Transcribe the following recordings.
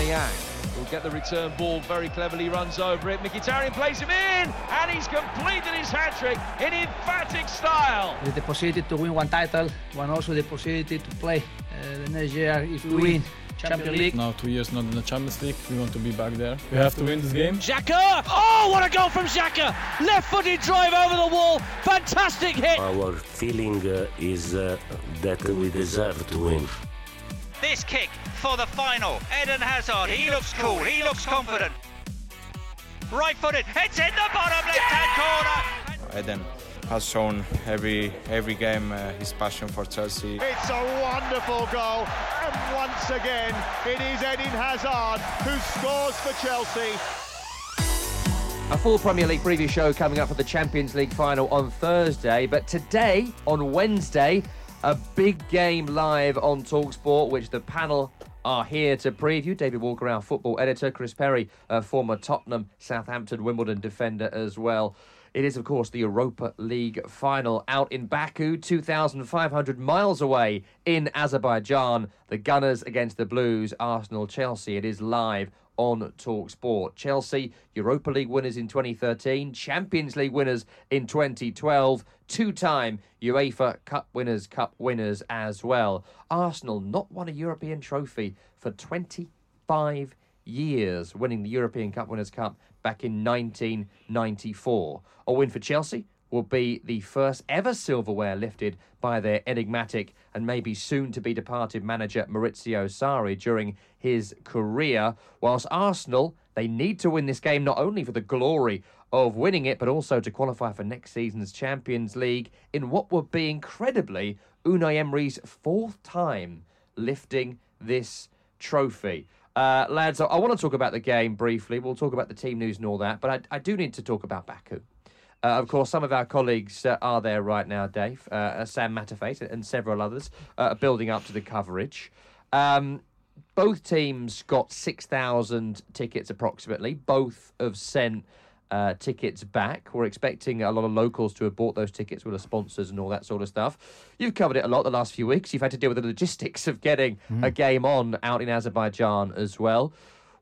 Yang will get the return ball very cleverly, runs over it. Mkhitaryan plays him in, and he's completed his hat trick in emphatic style. With The possibility to win one title, one also the possibility to play uh, the next year if we win Champions League. Now two years not in the Champions League, we want to be back there. We have to win this game. Xhaka! Oh, what a goal from Xhaka! Left-footed drive over the wall, fantastic hit. Our feeling uh, is uh, that we deserve to win. This kick for the final. Eden Hazard, he looks cool, he looks confident. Right footed, it's in the bottom left hand corner. Eden has shown every every game uh, his passion for Chelsea. It's a wonderful goal, and once again, it is Eden Hazard who scores for Chelsea. A full Premier League preview show coming up for the Champions League final on Thursday, but today, on Wednesday, a big game live on Talksport, which the panel are here to preview. David Walker, our football editor, Chris Perry, a former Tottenham, Southampton, Wimbledon defender as well. It is, of course, the Europa League final out in Baku, 2,500 miles away in Azerbaijan. The Gunners against the Blues, Arsenal, Chelsea. It is live on Talk Sport. Chelsea, Europa League winners in 2013, Champions League winners in 2012, two time UEFA Cup winners, Cup winners as well. Arsenal not won a European trophy for 25 years, winning the European Cup Winners' Cup back in 1994. A win for Chelsea will be the first ever silverware lifted by their enigmatic and maybe soon to be departed manager Maurizio Sarri during his career. Whilst Arsenal, they need to win this game not only for the glory of winning it, but also to qualify for next season's Champions League in what would be incredibly Unai Emery's fourth time lifting this trophy. Uh, lads, I, I want to talk about the game briefly. We'll talk about the team news and all that, but I, I do need to talk about Baku. Uh, of course, some of our colleagues uh, are there right now, Dave. Uh, Sam Matterface and several others uh, building up to the coverage. Um, both teams got 6,000 tickets approximately. Both have sent uh, tickets back. We're expecting a lot of locals to have bought those tickets with the sponsors and all that sort of stuff. You've covered it a lot the last few weeks. You've had to deal with the logistics of getting Mm. a game on out in Azerbaijan as well.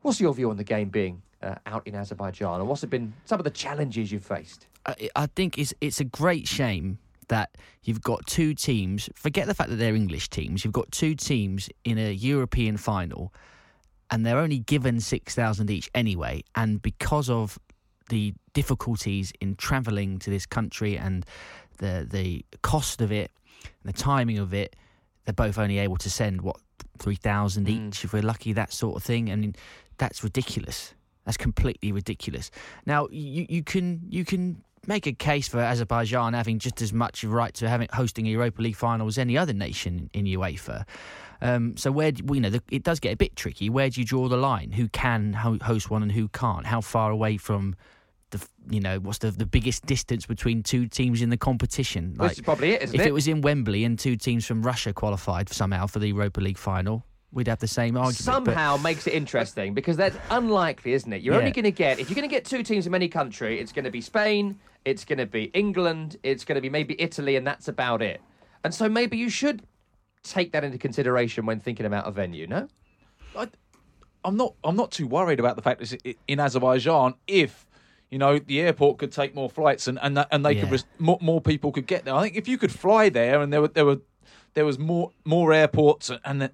What's your view on the game being uh, out in Azerbaijan, and what's been some of the challenges you've faced? I, I think it's it's a great shame that you've got two teams. Forget the fact that they're English teams. You've got two teams in a European final, and they're only given six thousand each anyway. And because of the difficulties in travelling to this country and the the cost of it, and the timing of it, they're both only able to send what three thousand each if we're lucky. That sort of thing. I mean, that's ridiculous. That's completely ridiculous. Now you you can you can make a case for Azerbaijan having just as much right to having hosting a Europa League final as any other nation in UEFA. Um, so where do, you know the, it does get a bit tricky. Where do you draw the line? Who can ho- host one and who can't? How far away from the you know what's the the biggest distance between two teams in the competition? This is probably it, isn't if it? If it was in Wembley and two teams from Russia qualified somehow for the Europa League final, we'd have the same argument. but- Somehow makes it interesting because that's unlikely, isn't it? You're only going to get if you're going to get two teams from any country, it's going to be Spain, it's going to be England, it's going to be maybe Italy, and that's about it. And so maybe you should take that into consideration when thinking about a venue. No, I'm not. I'm not too worried about the fact that it's in Azerbaijan if. You know, the airport could take more flights, and and, and they could Yeah. res- more, more people could get there. I think if you could fly there, and there were there were there was more more airports, and that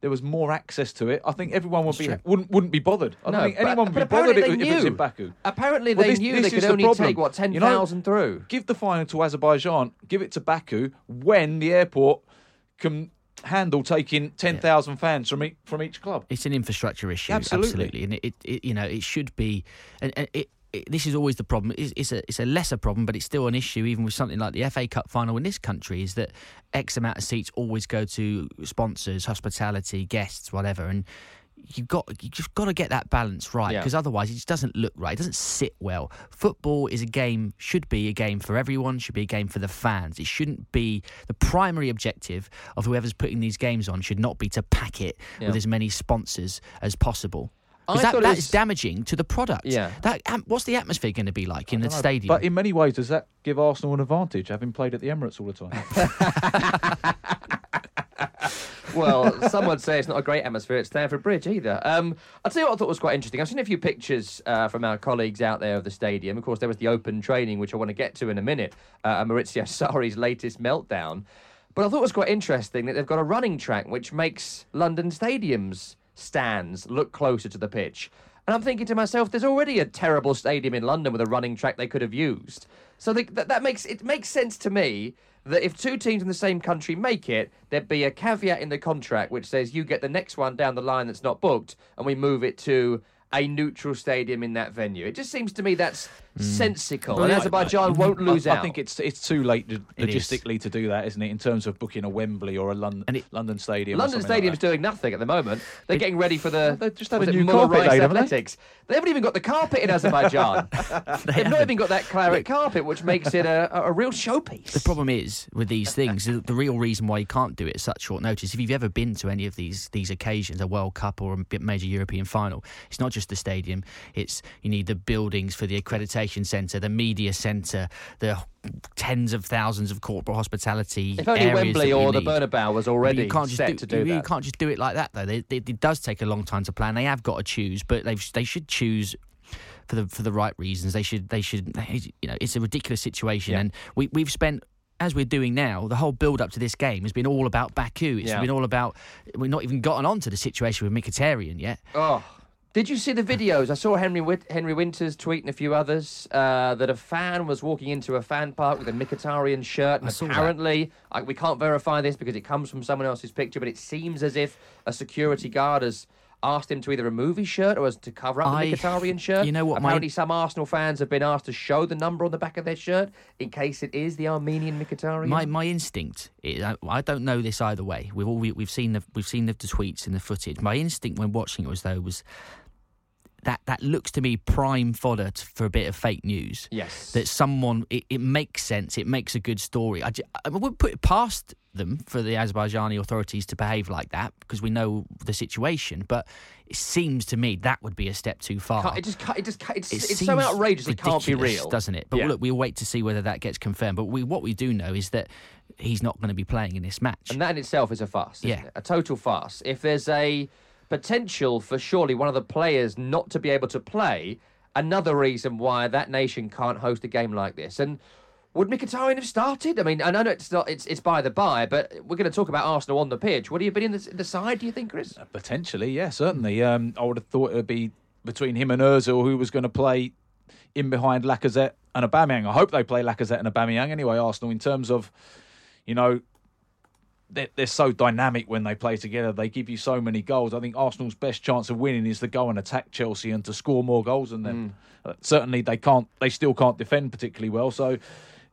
there was more access to it, I think everyone would That's be true. wouldn't wouldn't be bothered. I No, don't think anyone would be bothered if, if it was in Baku. Apparently Well, they this- knew this they could the only problem. take what You know, ten thousand through. Give the final to Azerbaijan. Give it to Baku when the airport can handle taking ten thousand fans from each, from each club. It's an infrastructure issue, Absolutely. and it, it, it you know it should be, and, and it, it, this is always the problem. It's, it's a it's a lesser problem, but it's still an issue, even with something like the FA Cup final in this country. Is that X amount of seats always go to sponsors, hospitality, guests, whatever, and you've got you just got to get that balance right Yeah. because otherwise it just doesn't look right. It doesn't sit well. Football is a game, should be a game for everyone. Should be a game for the fans. It shouldn't be the primary objective of whoever's putting these games on. Should not be to pack it Yeah. with as many sponsors as possible. I Because that, thought it that was- damaging to the product. Yeah. That um, what's the atmosphere going to be like in the know, stadium? But in many ways, does that give Arsenal an advantage, having played at the Emirates all the time? well, some would say it's not a great atmosphere at Stamford Bridge either. Um, I'll tell you what I thought was quite interesting. I've seen a few pictures uh, from our colleagues out there of the stadium. Of course, there was the open training, which I want to get to in a minute, uh, and Maurizio Sarri's latest meltdown. But I thought it was quite interesting that they've got a running track which makes London stadiums stands look closer to the pitch. And I'm thinking to myself, there's already a terrible stadium in London with a running track they could have used. So they, that, that makes it makes sense to me that if two teams in the same country make it, there'd be a caveat in the contract which says you get the next one down the line that's not booked, and we move it to a neutral stadium in that venue. It just seems to me that's mm. sensical, Well, and I- Azerbaijan won't lose I, out. I think it's it's too late to, logistically to do that, isn't it? In terms of booking a Wembley or a London London Stadium. London something like Stadium's doing nothing at the moment. They're getting ready for the. They just had a new carpet Rice laid, haven't they? They haven't even got the carpet in Azerbaijan. They've not even got that claret carpet, which makes it a, a, a real showpiece. The problem is with these things, the, the real reason why you can't do it at such short notice. If you've ever been to any of these these occasions, a World Cup or a major European final, it's not just the stadium. It's you need the buildings for the accreditation centre, the media centre, the tens of thousands of corporate hospitality. If only Wembley you or the need. Bernabeu was already you can't just set do, to do you that. can't just do it like that though. They, they, it does take a long time to plan. They have got to choose, but they they should choose for the for the right reasons. They should they should you know it's a ridiculous situation, and we we've spent. As we're doing now, the whole build up to this game has been all about Baku. It's Yeah. been all about. We've not even gotten on to the situation with Mkhitaryan yet. Oh. Did you see the videos? I saw Henry Wit- Henry Winter's tweet and a few others uh, that a fan was walking into a fan park with a Mkhitaryan shirt, and apparently I, we can't verify this because it comes from someone else's picture, but it seems as if a security guard has asked him to either remove his shirt or as to cover up the I- Mkhitaryan shirt. you know what, my- Apparently, some Arsenal fans have been asked to show the number on the back of their shirt in case it is the Armenian Mkhitaryan. My my instinct, is, I, I don't know this either way. We've all we, we've seen the we've seen the, the tweets and the footage. My instinct when watching it was though was that that looks to me prime fodder for a bit of fake news. Yes. that someone it, it makes sense. It makes a good story. I, I would put it past them for the Azerbaijani authorities to behave like that because we know the situation. But it seems to me that would be a step too far. Can't- it just it just It it's so outrageous it can't be real, doesn't it? But Yeah. look, we'll wait to see whether that gets confirmed. But we, what we do know is that he's not going to be playing in this match. And that in itself is a farce. isn't Yeah. it? A total farce. If there's a potential for surely one of the players not to be able to play, another reason why that nation can't host a game like this. And would Mkhitaryan have started? I mean, I know it's not it's it's by the by, but we're going to talk about Arsenal on the pitch. Would he have been in the, the side? Do you think, Chris? Potentially, yeah, certainly. Um, I would have thought it would be between him and Özil who was going to play in behind Lacazette and Aubameyang. I hope they play Lacazette and Aubameyang anyway. Arsenal, in terms of, you know, they're, they're so dynamic when they play together. They give you so many goals. I think Arsenal's best chance of winning is to go and attack Chelsea and to score more goals than them. Uh, certainly, they can't. They still can't defend particularly well. So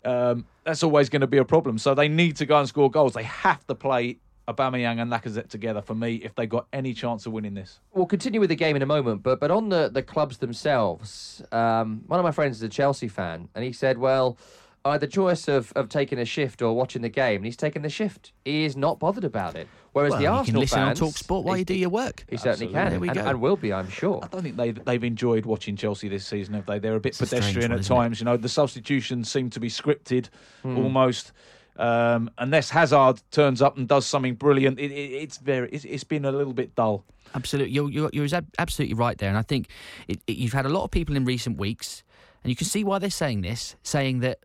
um, that's always going to be a problem. So they need to go and score goals. They have to play Aubameyang and Lacazette together for me if they got any chance of winning this. We'll continue with the game in a moment, but but on the, the clubs themselves, um, one of my friends is a Chelsea fan, and he said, well, I had the choice of, of taking a shift or watching the game, and he's taken the shift. He is not bothered about it. Whereas Well, the you can Arsenal listen on fans, Talk Sport while he- you do your work. He certainly Absolutely. can, There we and, go. and will be, I'm sure. I don't think they've, they've enjoyed watching Chelsea this season, have they? They're a bit It's a pedestrian one, at isn't it? times. You know, the substitutions seem to be scripted Hmm. almost. Um, unless Hazard turns up and does something brilliant, it, it, it's very. It's, it's been a little bit dull. Absolutely, you're you're, you're absolutely right there, and I think it, it, you've had a lot of people in recent weeks, and you can see why they're saying this, saying that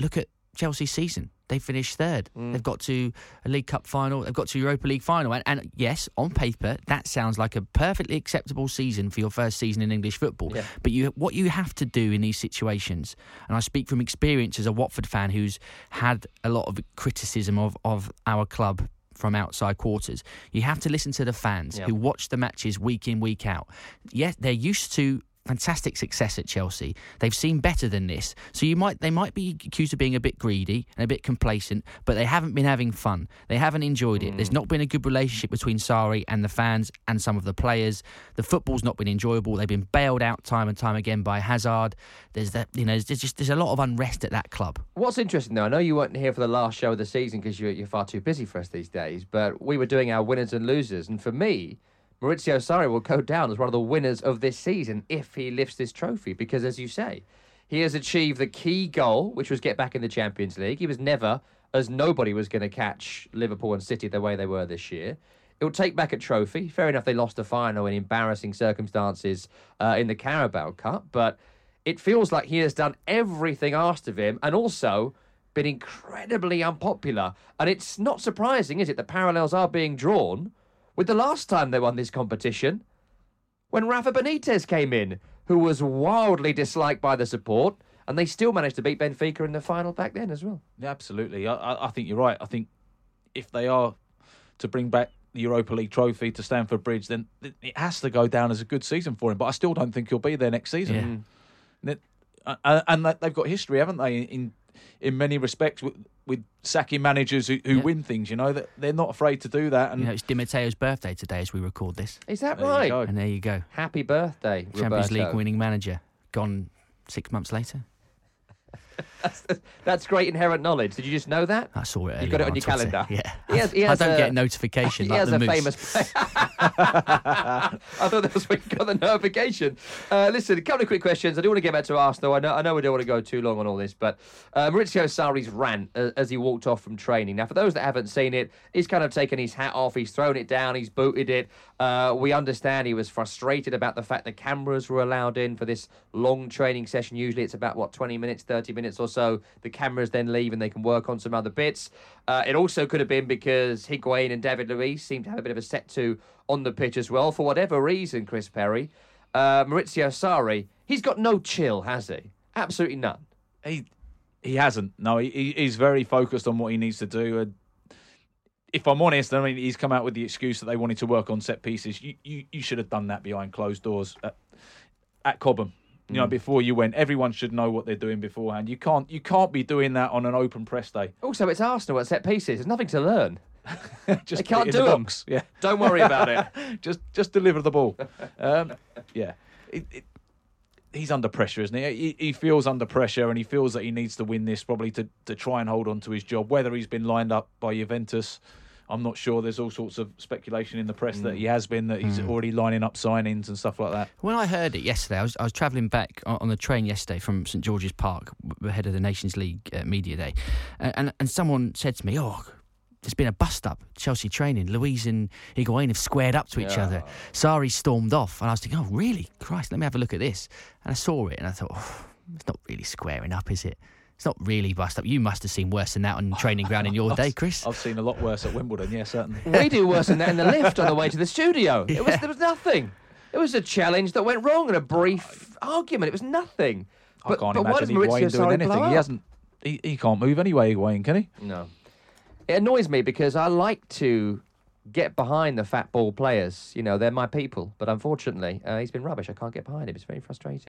look at Chelsea's season. they finished third. Mm. They've got to a League Cup final. They've got to Europa League final. And, and yes, on paper, that sounds like a perfectly acceptable season for your first season in English football. Yeah. But you, what you have to do in these situations, and I speak from experience as a Watford fan who's had a lot of criticism of, of our club from outside quarters. You have to listen to the fans who watch the matches week in, week out. Yes, they're used to fantastic success at Chelsea. They've seen better than this. So you might they might be accused of being a bit greedy and a bit complacent, but they haven't been having fun. They haven't enjoyed it. There's hmm. not been a good relationship between Sarri and the fans and some of the players. The football's not been enjoyable. They've been bailed out time and time again by Hazard. There's that you know, there's just there's a lot of unrest at that club. What's interesting though, I know you weren't here for the last show of the season because you're, you're far too busy for us these days, but we were doing our winners and losers, and for me, Maurizio Sarri will go down as one of the winners of this season if he lifts this trophy, because as you say, he has achieved the key goal, which was get back in the Champions League. He was never, as nobody was going to catch Liverpool and City the way they were this year. It will take back a trophy. Fair enough, they lost a final in embarrassing circumstances uh, in the Carabao Cup, but it feels like he has done everything asked of him and also been incredibly unpopular. And it's not surprising, is it, The parallels are being drawn with the last time they won this competition when Rafa Benitez came in, who was wildly disliked by the support, and they still managed to beat Benfica in the final back then as well. Yeah, absolutely. I, I, think you're right. I think if they are to bring back the Europa League trophy to Stamford Bridge, then it- has to go down as a good season for him. But I still don't think he'll be there next season. Yeah. And it- uh, and they've got history, haven't they? In in many respects, with, with sacking managers who, who Yeah. win things. You know that they're not afraid to do that. And You know, it's Di Matteo's birthday today as we record this. Is that There right? And there you go. Happy birthday, Champions Roberto. League winning manager. Gone six months later. That's great inherent knowledge. Did you just know that? I saw it You've got it on your Twitter. calendar. Yeah. He has- he I don't a- get notification he like has the a moose. famous. I thought that was when you got the notification. Uh, listen, a couple of quick questions. I do want to get back to Arsenal. I know, I know we don't want to go too long on all this, but uh, Maurizio Sarri's rant uh, as he walked off from training. Now, for those that haven't seen it, he's kind of taken his hat off. He's thrown it down. He's booted it. Uh, we understand he was frustrated about the fact that cameras were allowed in for this long training session. Usually, it's about what 20 minutes, 30 minutes or so. The cameras then leave and they can work on some other bits. Uh, it also could have been because Higuain and David Luiz seem to have a bit of a set to on the pitch as well. For whatever reason, Chris Perry, uh, Maurizio Sarri, he's got no chill, has he? Absolutely none. He he hasn't. No, he- he's very focused on what he needs to do. And if I'm honest, I mean, he's come out with the excuse that they wanted to work on set pieces. You you, you should have done that behind closed doors at, at Cobham. You know, before you went, everyone should know what they're doing beforehand. You can't you can't be doing that on an open press day. Also, it's Arsenal at set pieces. There's nothing to learn. Just They put can't it in do the box. Yeah, Don't worry about it. just just deliver the ball. Um, yeah, it, it, he's under pressure, isn't he? he? He feels under pressure, and he feels that he needs to win this probably to to try and hold on to his job. Whether he's been lined up by Juventus. I'm not sure. There's all sorts of speculation in the press that he has been, that he's already lining up signings and stuff like that. When I heard it yesterday, I was, I was travelling back on, on the train yesterday from St George's Park, ahead of the Nations League uh, Media Day, and, and and someone said to me, "Oh, there's been a bust up Chelsea training. Luiz and Higuain have squared up to each other. Sarri stormed off, and I was thinking, oh really? Christ, let me have a look at this. And I saw it, and I thought, oh, it's not really squaring up, is it? It's not really bust up. You must have seen worse than that on training ground in your day, Chris. I've seen a lot worse at Wimbledon. Yeah, certainly. We do worse than that in the lift on the way to the studio. It was there was nothing. It was a challenge that went wrong and a brief argument. It was nothing. I can't but imagine Maurizio Higuain doing Sarri anything. He hasn't. He, he can't move anyway, Higuain, can he? No. It annoys me because I like to get behind the fat ball players. You know, they're my people. But unfortunately, uh, he's been rubbish. I can't get behind him. It's very frustrating.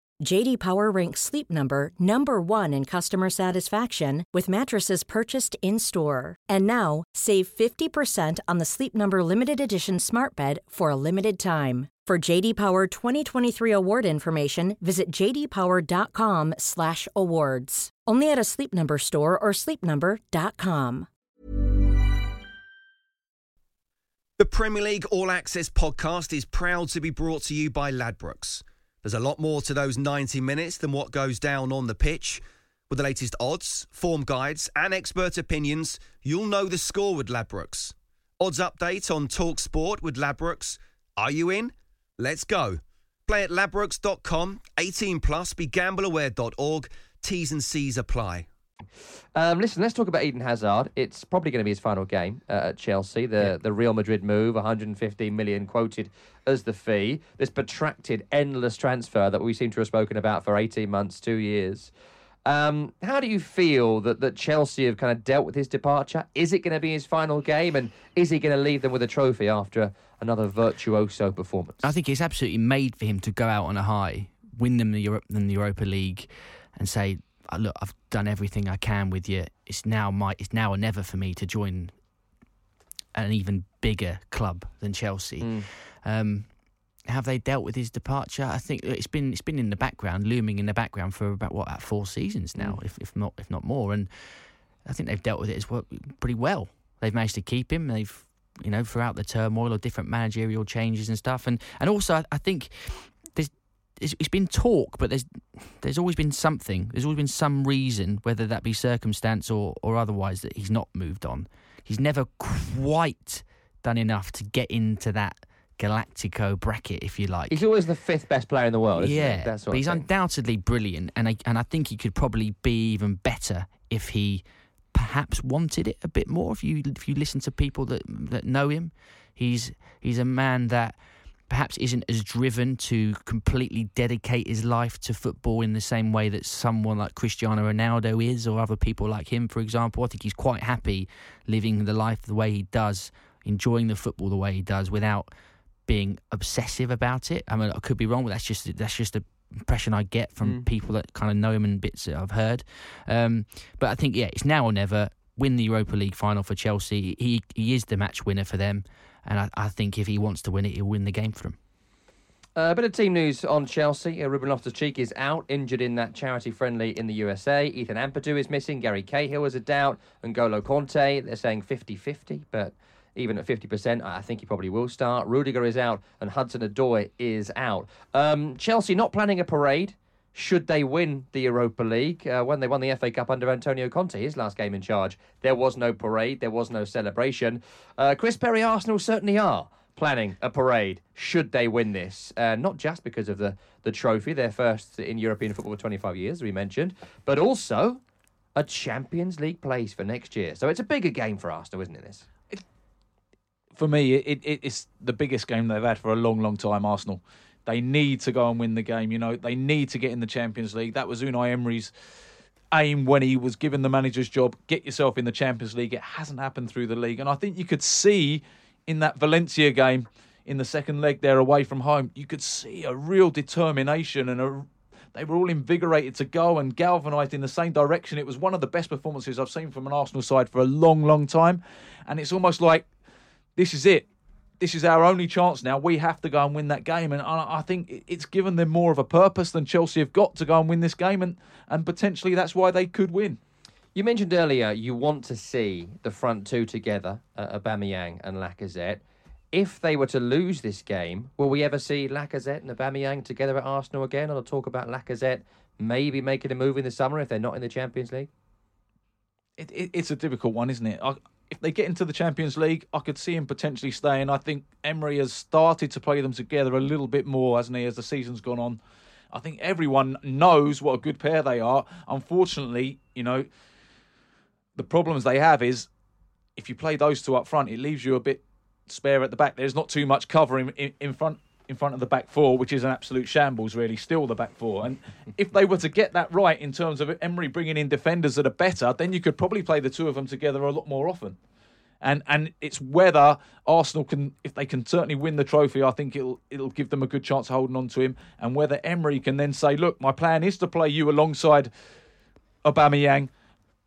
JD Power ranks Sleep Number number 1 in customer satisfaction with mattresses purchased in-store. And now, save 50% on the Sleep Number limited edition Smart Bed for a limited time. For JD Power 2023 award information, visit jdpower.com/awards. Only at a Sleep Number store or sleepnumber.com. The Premier League All Access podcast is proud to be brought to you by Ladbrokes. There's a lot more to those 90 minutes than what goes down on the pitch. With the latest odds, form guides, and expert opinions, you'll know the score with Ladbrokes. Odds update on Talk Sport with Ladbrokes. Are you in? Let's go. Play at ladbrokes.com, 18 plus, begambleaware.org. T's and C's apply. Um, listen, let's talk about Eden Hazard. It's probably going to be his final game uh, at Chelsea. The yeah. the Real Madrid move, 115 million quoted as the fee. This protracted, endless transfer that we seem to have spoken about for 18 months, two years. Um, how do you feel that, that Chelsea have kind of dealt with his departure? Is it going to be his final game, and is he going to leave them with a trophy after another virtuoso performance? I think it's absolutely made for him to go out on a high, win them the, Euro- the Europa League, and say, "Look, I've done everything I can with you. It's now my, it's now or never for me to join an even bigger club than Chelsea." Mm. Um, have they dealt with his departure? I think it's been it's been in the background, looming in the background for about what about four seasons now, mm. if if not if not more. And I think they've dealt with it as well, pretty well. They've managed to keep him. They've you know throughout the turmoil of different managerial changes and stuff. And and also I, I think there's it's, it's been talk, but there's there's always been something. There's always been some reason, whether that be circumstance or or otherwise, that he's not moved on. He's never quite done enough to get into that Galactico bracket, if you like. He's always the fifth best player in the world. yeah, That's but he's undoubtedly brilliant, and I, and I think he could probably be even better if he perhaps wanted it a bit more. If you if you listen to people that that know him, he's he's a man that perhaps isn't as driven to completely dedicate his life to football in the same way that someone like Cristiano Ronaldo is, or other people like him, for example. I think he's quite happy living the life the way he does, enjoying the football the way he does, without being obsessive about it. I mean, I could be wrong, but that's just that's just the impression I get from mm. people that kind of know him and bits that I've heard. Um, but I think yeah, it's now or never. Win the Europa League final for Chelsea. He he is the match winner for them, and I, I think if he wants to win it, he'll win the game for them. Uh, a bit of team news on Chelsea. Uh, Ruben Loftus-Cheek is out, injured in that charity friendly in the USA. Ethan Ampadu is missing. Gary Cahill is a doubt. And Golo Kanté, they're saying 50-50, but even at 50%, I think he probably will start. Rudiger is out and Hudson Odoi is out. Um, Chelsea not planning a parade. Should they win the Europa League? Uh, when they won the FA Cup under Antonio Conte, his last game in charge, there was no parade, there was no celebration. Uh, Chris Perry Arsenal certainly are planning a parade should they win this. Uh, not just because of the, the trophy, their first in European football for 25 years, we mentioned, but also a Champions League place for next year. So it's a bigger game for Arsenal, isn't it? This for me, it, it, it's the biggest game they've had for a long, long time. Arsenal, they need to go and win the game. You know, they need to get in the Champions League. That was Unai Emery's aim when he was given the manager's job. Get yourself in the Champions League. It hasn't happened through the league, and I think you could see in that Valencia game in the second leg there away from home, you could see a real determination and a they were all invigorated to go and galvanised in the same direction. It was one of the best performances I've seen from an Arsenal side for a long, long time. And it's almost like this is it. This is our only chance now. We have to go and win that game, and I think it's given them more of a purpose than Chelsea have got to go and win this game, and and potentially that's why they could win. You mentioned earlier you want to see the front two together, uh, Aubameyang and Lacazette. If they were to lose this game, will we ever see Lacazette and Aubameyang together at Arsenal again? I'll talk about Lacazette maybe making a move in the summer if they're not in the Champions League. It, it, it's a difficult one, isn't it? I, if they get into the Champions League, I could see him potentially staying. I think Emery has started to play them together a little bit more, hasn't he, as the season's gone on. I think everyone knows what a good pair they are. Unfortunately, you know, the problems they have is if you play those two up front, it leaves you a bit spare at the back. There's not too much cover in, in, in front in front of the back four, which is an absolute shambles, really, still the back four. And if they were to get that right in terms of Emery bringing in defenders that are better, then you could probably play the two of them together a lot more often. And and it's whether Arsenal can, if they can certainly win the trophy, I think it'll it'll give them a good chance of holding on to him. And whether Emery can then say, look, my plan is to play you alongside Aubameyang,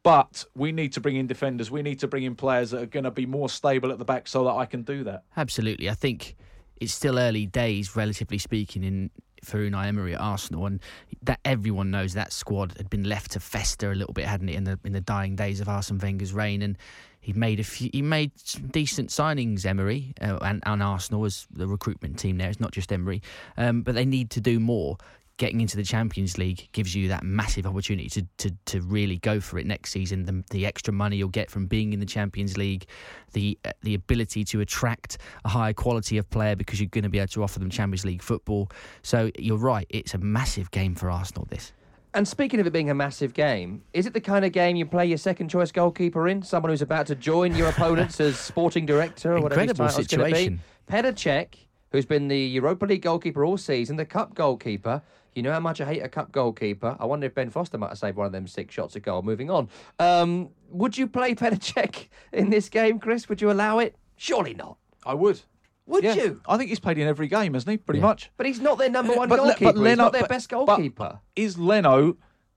but we need to bring in defenders. We need to bring in players that are going to be more stable at the back so that I can do that. Absolutely. I think it's still early days, relatively speaking, in for Unai Emery at Arsenal, and that everyone knows that squad had been left to fester a little bit, hadn't it, in the in the dying days of Arsene Wenger's reign, and he made a few, he made some decent signings, Emery, uh, and, and Arsenal as the recruitment team there. It's not just Emery, um, but they need to do more getting into the Champions League gives you that massive opportunity to to, to really go for it next season. The, the extra money you'll get from being in the Champions League, the uh, the ability to attract a higher quality of player because you're going to be able to offer them Champions League football. So you're right, it's a massive game for Arsenal. This. And speaking of it being a massive game, is it the kind of game you play your second choice goalkeeper in? Someone who's about to join your opponents as sporting director or whatever Incredible his title's going to be? situation. Petr Cech, who's been the Europa League goalkeeper all season, the cup goalkeeper. You know how much I hate a cup goalkeeper. I wonder if Ben Foster might have saved one of them six shots at goal. Moving on. Um, would you play Petr Cech in this game, Chris? Would you allow it? Surely not. I would. Would Yeah. you? I think he's played in every game, hasn't he? Pretty much. But he's not their number one But goalkeeper. but Leno- he's not their but- best goalkeeper. Is Leno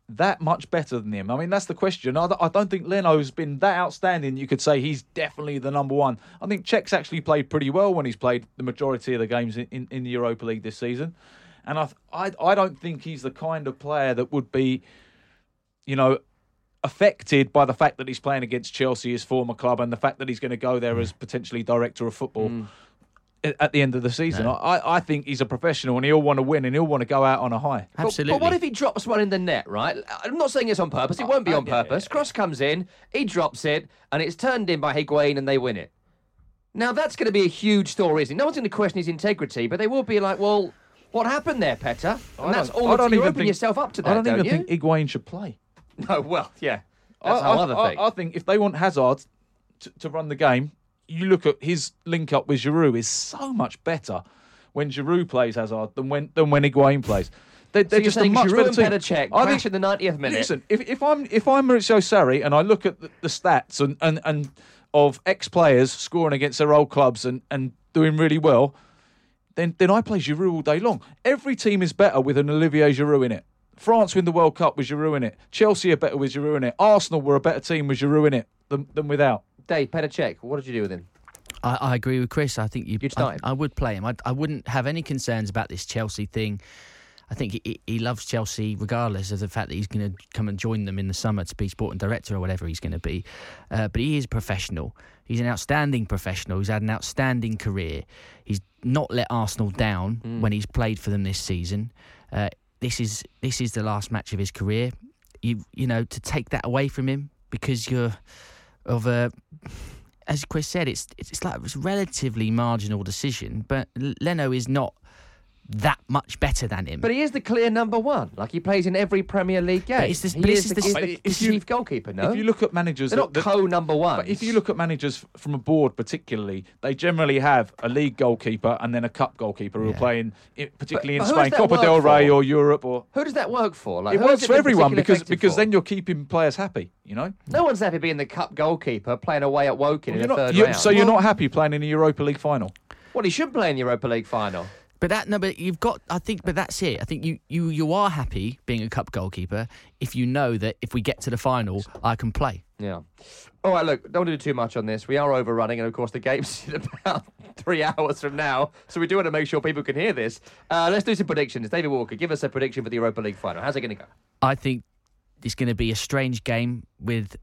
that much better than him? I mean, that's the question. I, I don't think Leno's been that outstanding. You could say he's definitely the number one. I think Cech's actually played pretty well when he's played the majority of the games in, in, in the Europa League this season. And I, I, I don't think he's the kind of player that would be, you know, affected by the fact that he's playing against Chelsea, his former club, and the fact that he's going to go there mm. as potentially director of football mm. at at the end of the season. No. I, I think he's a professional and he'll want to win and he'll want to go out on a high. But- But, what if he drops one in the net, right? I'm not saying it's on purpose. It oh, won't be uh, on purpose. Cross comes in, he drops it, and it's turned in by Higuain and they win it. Now, that's going to be a huge story, isn't it? No one's going to question his integrity, but they will be like, well, what happened there, Petter? And that's all. I don't you even open think- yourself up to that, I don't even you? think Higuain should play. No, well, yeah. That's I, how I, thing. I think if they want Hazard to, to run the game, you look at his link up with Giroud is so much better when Giroud plays Hazard than when than when Higuain plays. They, So they're you're just a saying much Giroud better and team. Petr Cech I crash think- in the 90th minute. Listen, if, if I'm if I'm Maurizio Sarri and I look at the, the stats and, and, and of ex players scoring against their old clubs and, and doing really well, then then I play Giroud all day long. Every team is better with an Olivier Giroud in it. France win the World Cup with Giroud in it. Chelsea are better with Giroud in it. Arsenal were a better team with Giroud in it than, than without. Dave, Petr Cech, what did you do with him? I, I agree with Chris. I think you, You'd start I, I would play him. I, I wouldn't have any concerns about this Chelsea thing. I think he, he loves Chelsea regardless of the fact that he's going to come and join them in the summer to be sporting director or whatever he's going to be. Uh, but he is professional. He's an outstanding professional. He's had an outstanding career. He's not let Arsenal down when he's played for them this season. Uh, this is this is the last match of his career. You you know to take that away from him because you're of a as Chris said, it's it's like it's a relatively marginal decision, but Leno is not that much better than him. But he is the clear number one. Like he plays in every Premier League game. But it's this- he but is it's the, this- he's the, the you- chief goalkeeper, no? If you look at managers, They're not that- that- co-number one. But if you look at managers from a board, particularly, they generally have a league goalkeeper and then a cup goalkeeper who are playing, particularly but in who Spain, Copa del Rey for? or Europe, or Who does that work for? Like, it works for everyone because because for? then you're keeping players happy. You know, no one's happy being the cup goalkeeper playing away at Woking in the not- third you- round. so you're not happy playing in the Europa League final. Well, he should play in the Europa League final. But that no, but you've got. I think, but that's it. I think you you you are happy being a cup goalkeeper if you know that if we get to the final, I can play. Yeah. All right, look, don't do too much on this. We are overrunning, and of course, the game's in about three hours from now, so we do want to make sure people can hear this. Uh, let's do some predictions. David Walker, give us a prediction for the Europa League final. How's it going to go? I think it's going to be a strange game with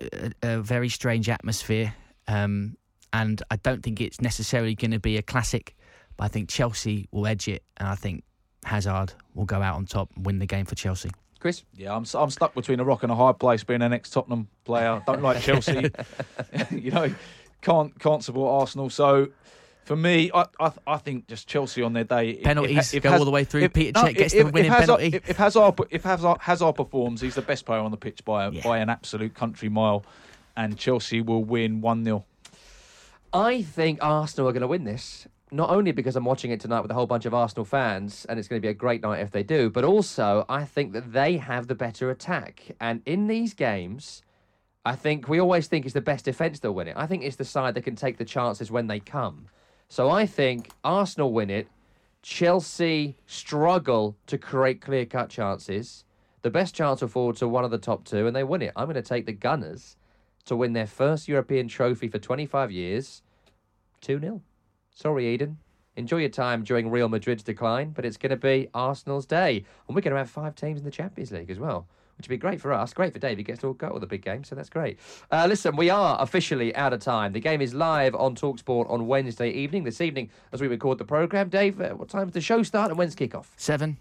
a, a very strange atmosphere, um, and I don't think it's necessarily going to be a classic. But I think Chelsea will edge it, and I think Hazard will go out on top and win the game for Chelsea. Chris? Yeah, I'm I'm stuck between a rock and a hard place. Being an ex-Tottenham player, don't like Chelsea. you know, can't can't support Arsenal. So for me, I I, I think just Chelsea on their day. Penalties, if, go all the way through. Peter Cech gets the winning Hazard, penalty. If, if Hazard if Hazard, Hazard performs, he's the best player on the pitch by a, by an absolute country mile, and Chelsea will win one 0 I think Arsenal are going to win this. Not only because I'm watching it tonight with a whole bunch of Arsenal fans, and it's going to be a great night if they do, but also I think that they have the better attack. And in these games, I think we always think it's the best defence that'll win it. I think it's the side that can take the chances when they come. So I think Arsenal win it. Chelsea struggle to create clear cut chances. The best chance will fall to one of the top two, and they win it. I'm going to take the Gunners to win their first European trophy for 25 years 2 0. Sorry, Eden. Enjoy your time during Real Madrid's decline, but it's going to be Arsenal's day. And we're going to have five teams in the Champions League as well, which would be great for us. Great for Dave. He gets to go to the big game, so that's great. Uh, listen, we are officially out of time. The game is live on Talksport on Wednesday evening. This evening, as we record the programme. Dave, uh, what time does the show start and when's kick off? Seven.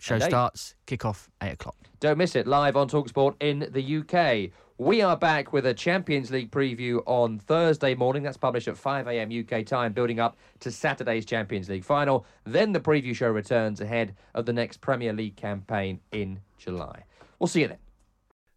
Show starts, kick off, 8 o'clock. Don't miss it live on Talksport in the UK. We are back with a Champions League preview on Thursday morning. That's published at 5 a.m. UK time, building up to Saturday's Champions League final. Then the preview show returns ahead of the next Premier League campaign in July. We'll see you then.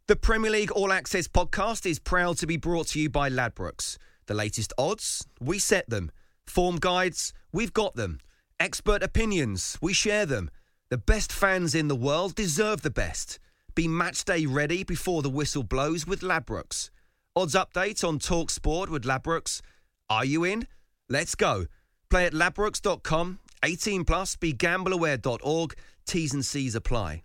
The Premier League All Access podcast is proud to be brought to you by Ladbrokes. The latest odds, we set them. Form guides, we've got them. Expert opinions, we share them. The best fans in the world deserve the best. Be match day ready before the whistle blows with Ladbrokes. Odds update on Talk Sport with Ladbrokes. Are you in? Let's go. Play at ladbrokes.com, 18 plus. Be gambleaware.org. T's and C's apply.